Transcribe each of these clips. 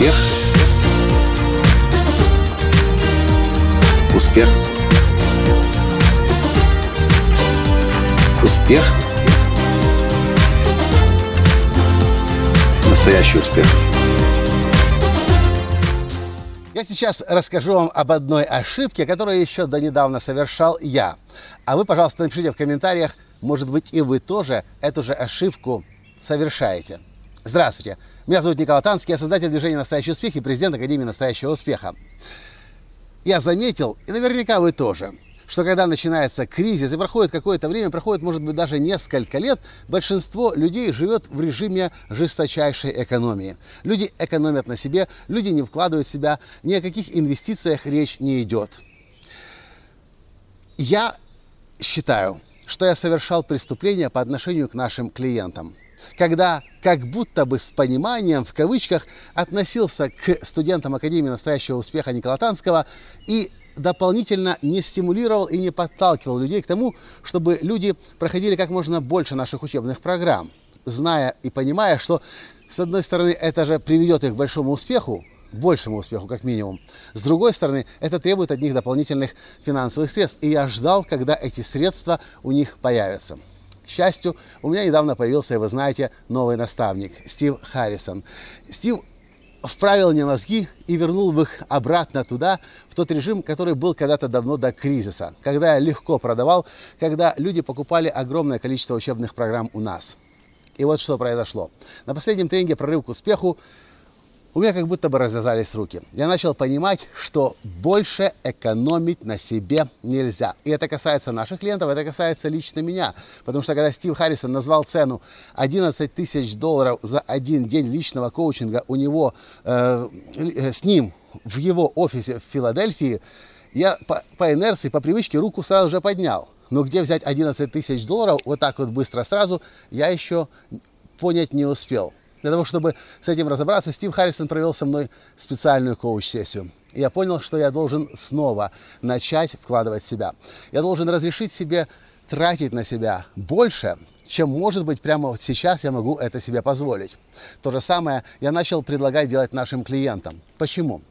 Успех. Успех. Успех. Настоящий успех. Я сейчас расскажу вам об одной ошибке, которую еще до недавно совершал я. А вы, пожалуйста, напишите в комментариях, может быть, и вы тоже эту же ошибку совершаете. Здравствуйте, меня зовут Николай Танский, я создатель движения «Настоящий успех» и президент Академии «Настоящего успеха». Я заметил, и наверняка вы тоже, что когда начинается кризис и проходит какое-то время, проходит, может быть, даже несколько лет, большинство людей живет в режиме жесточайшей экономии. Люди экономят на себе, люди не вкладывают в себя, ни о каких инвестициях речь не идет. Я считаю, что я совершал преступление по отношению к нашим клиентам когда как будто бы с пониманием, в кавычках, относился к студентам Академии настоящего успеха Никола Танского и дополнительно не стимулировал и не подталкивал людей к тому, чтобы люди проходили как можно больше наших учебных программ, зная и понимая, что, с одной стороны, это же приведет их к большому успеху, большему успеху, как минимум. С другой стороны, это требует от них дополнительных финансовых средств. И я ждал, когда эти средства у них появятся. К счастью, у меня недавно появился, вы знаете, новый наставник, Стив Харрисон. Стив вправил мне мозги и вернул их обратно туда, в тот режим, который был когда-то давно до кризиса, когда я легко продавал, когда люди покупали огромное количество учебных программ у нас. И вот что произошло. На последнем тренинге «Прорыв к успеху» у меня как будто бы развязались руки. Я начал понимать, что больше экономить на себе нельзя. И это касается наших клиентов, это касается лично меня. Потому что когда Стив Харрисон назвал цену 11 тысяч долларов за один день личного коучинга у него, э, э, с ним в его офисе в Филадельфии, я по, по инерции, по привычке руку сразу же поднял. Но где взять 11 тысяч долларов вот так вот быстро сразу, я еще понять не успел. Для того, чтобы с этим разобраться, Стив Харрисон провел со мной специальную коуч-сессию. Я понял, что я должен снова начать вкладывать себя. Я должен разрешить себе тратить на себя больше, чем, может быть, прямо вот сейчас я могу это себе позволить. То же самое я начал предлагать делать нашим клиентам. Почему?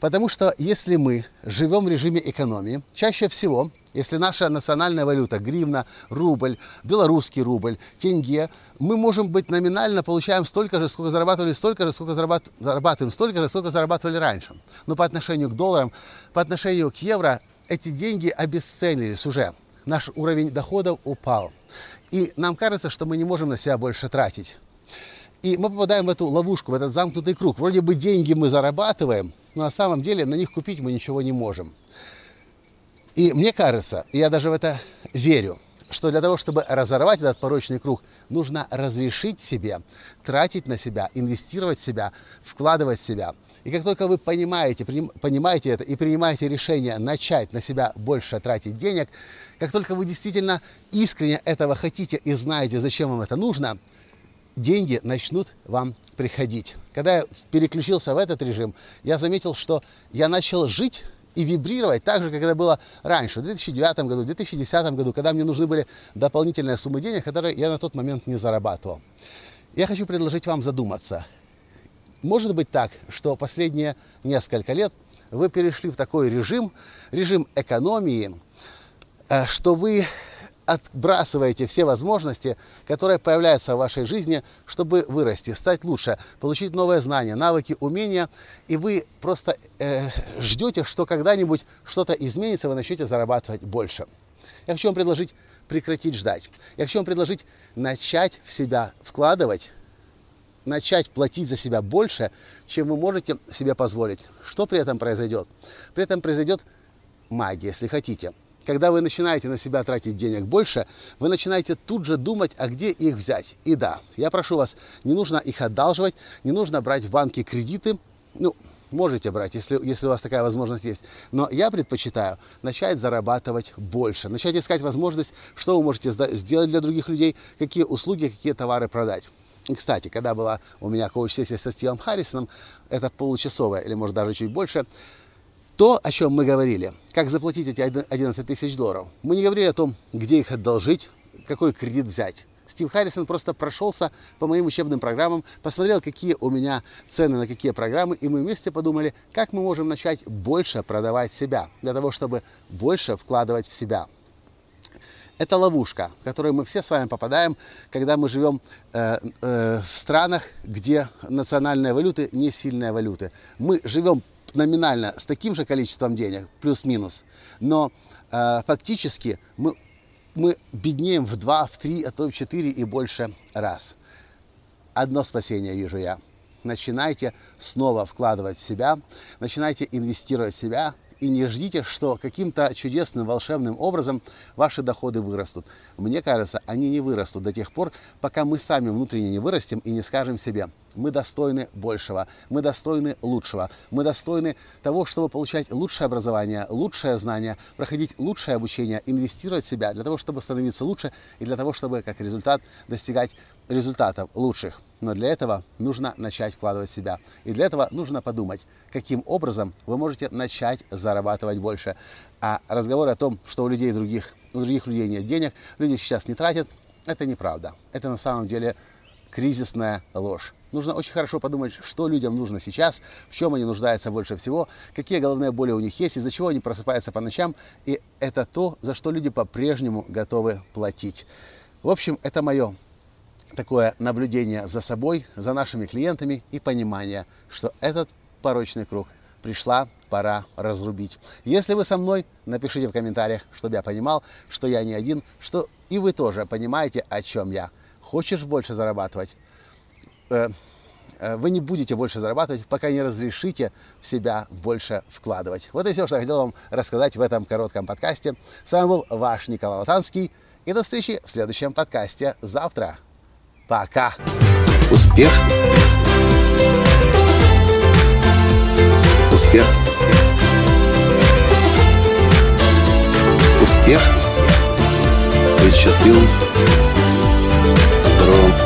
Потому что если мы живем в режиме экономии, чаще всего, если наша национальная валюта, гривна, рубль, белорусский рубль, тенге, мы можем быть номинально получаем столько же, сколько зарабатывали, столько же, сколько зарабатываем, столько же, сколько зарабатывали раньше. Но по отношению к долларам, по отношению к евро, эти деньги обесценились уже. Наш уровень доходов упал. И нам кажется, что мы не можем на себя больше тратить. И мы попадаем в эту ловушку, в этот замкнутый круг. Вроде бы деньги мы зарабатываем, но на самом деле на них купить мы ничего не можем. И мне кажется, я даже в это верю, что для того, чтобы разорвать этот порочный круг, нужно разрешить себе тратить на себя, инвестировать в себя, вкладывать в себя. И как только вы понимаете, понимаете это и принимаете решение начать на себя больше тратить денег, как только вы действительно искренне этого хотите и знаете, зачем вам это нужно, деньги начнут вам приходить. Когда я переключился в этот режим, я заметил, что я начал жить и вибрировать так же, как это было раньше, в 2009 году, в 2010 году, когда мне нужны были дополнительные суммы денег, которые я на тот момент не зарабатывал. Я хочу предложить вам задуматься. Может быть так, что последние несколько лет вы перешли в такой режим, режим экономии, э, что вы отбрасываете все возможности, которые появляются в вашей жизни, чтобы вырасти, стать лучше, получить новые знания, навыки, умения, и вы просто э, ждете, что когда-нибудь что-то изменится, вы начнете зарабатывать больше. Я хочу вам предложить прекратить ждать. Я хочу вам предложить начать в себя вкладывать, начать платить за себя больше, чем вы можете себе позволить. Что при этом произойдет? При этом произойдет магия, если хотите – когда вы начинаете на себя тратить денег больше, вы начинаете тут же думать, а где их взять. И да, я прошу вас, не нужно их одалживать, не нужно брать в банке кредиты. Ну, можете брать, если, если у вас такая возможность есть. Но я предпочитаю начать зарабатывать больше, начать искать возможность, что вы можете сделать для других людей, какие услуги, какие товары продать. И, кстати, когда была у меня коуч-сессия со Стивом Харрисоном, это получасовая или, может, даже чуть больше, то, о чем мы говорили, как заплатить эти 11 тысяч долларов, мы не говорили о том, где их одолжить, какой кредит взять. Стив Харрисон просто прошелся по моим учебным программам, посмотрел, какие у меня цены на какие программы, и мы вместе подумали, как мы можем начать больше продавать себя, для того, чтобы больше вкладывать в себя. Это ловушка, в которую мы все с вами попадаем, когда мы живем э, э, в странах, где национальные валюты не сильные валюты. Мы живем номинально с таким же количеством денег, плюс-минус, но э, фактически мы, мы беднеем в два, в три, а то в четыре и больше раз. Одно спасение вижу я. Начинайте снова вкладывать в себя, начинайте инвестировать в себя, и не ждите, что каким-то чудесным, волшебным образом ваши доходы вырастут. Мне кажется, они не вырастут до тех пор, пока мы сами внутренне не вырастем и не скажем себе, мы достойны большего, мы достойны лучшего, мы достойны того, чтобы получать лучшее образование, лучшее знание, проходить лучшее обучение, инвестировать в себя для того, чтобы становиться лучше и для того, чтобы как результат достигать результатов лучших. Но для этого нужно начать вкладывать в себя. И для этого нужно подумать, каким образом вы можете начать зарабатывать больше. А разговоры о том, что у людей других, у других людей нет денег, люди сейчас не тратят, это неправда. Это на самом деле кризисная ложь. Нужно очень хорошо подумать, что людям нужно сейчас, в чем они нуждаются больше всего, какие головные боли у них есть, из-за чего они просыпаются по ночам. И это то, за что люди по-прежнему готовы платить. В общем, это мое такое наблюдение за собой, за нашими клиентами и понимание, что этот порочный круг пришла пора разрубить. Если вы со мной, напишите в комментариях, чтобы я понимал, что я не один, что и вы тоже понимаете, о чем я. Хочешь больше зарабатывать? Э, э, вы не будете больше зарабатывать, пока не разрешите в себя больше вкладывать. Вот и все, что я хотел вам рассказать в этом коротком подкасте. С вами был ваш Николай Латанский. И до встречи в следующем подкасте завтра. Пока. Успех. Успех. Успех. Быть счастливым, здоровым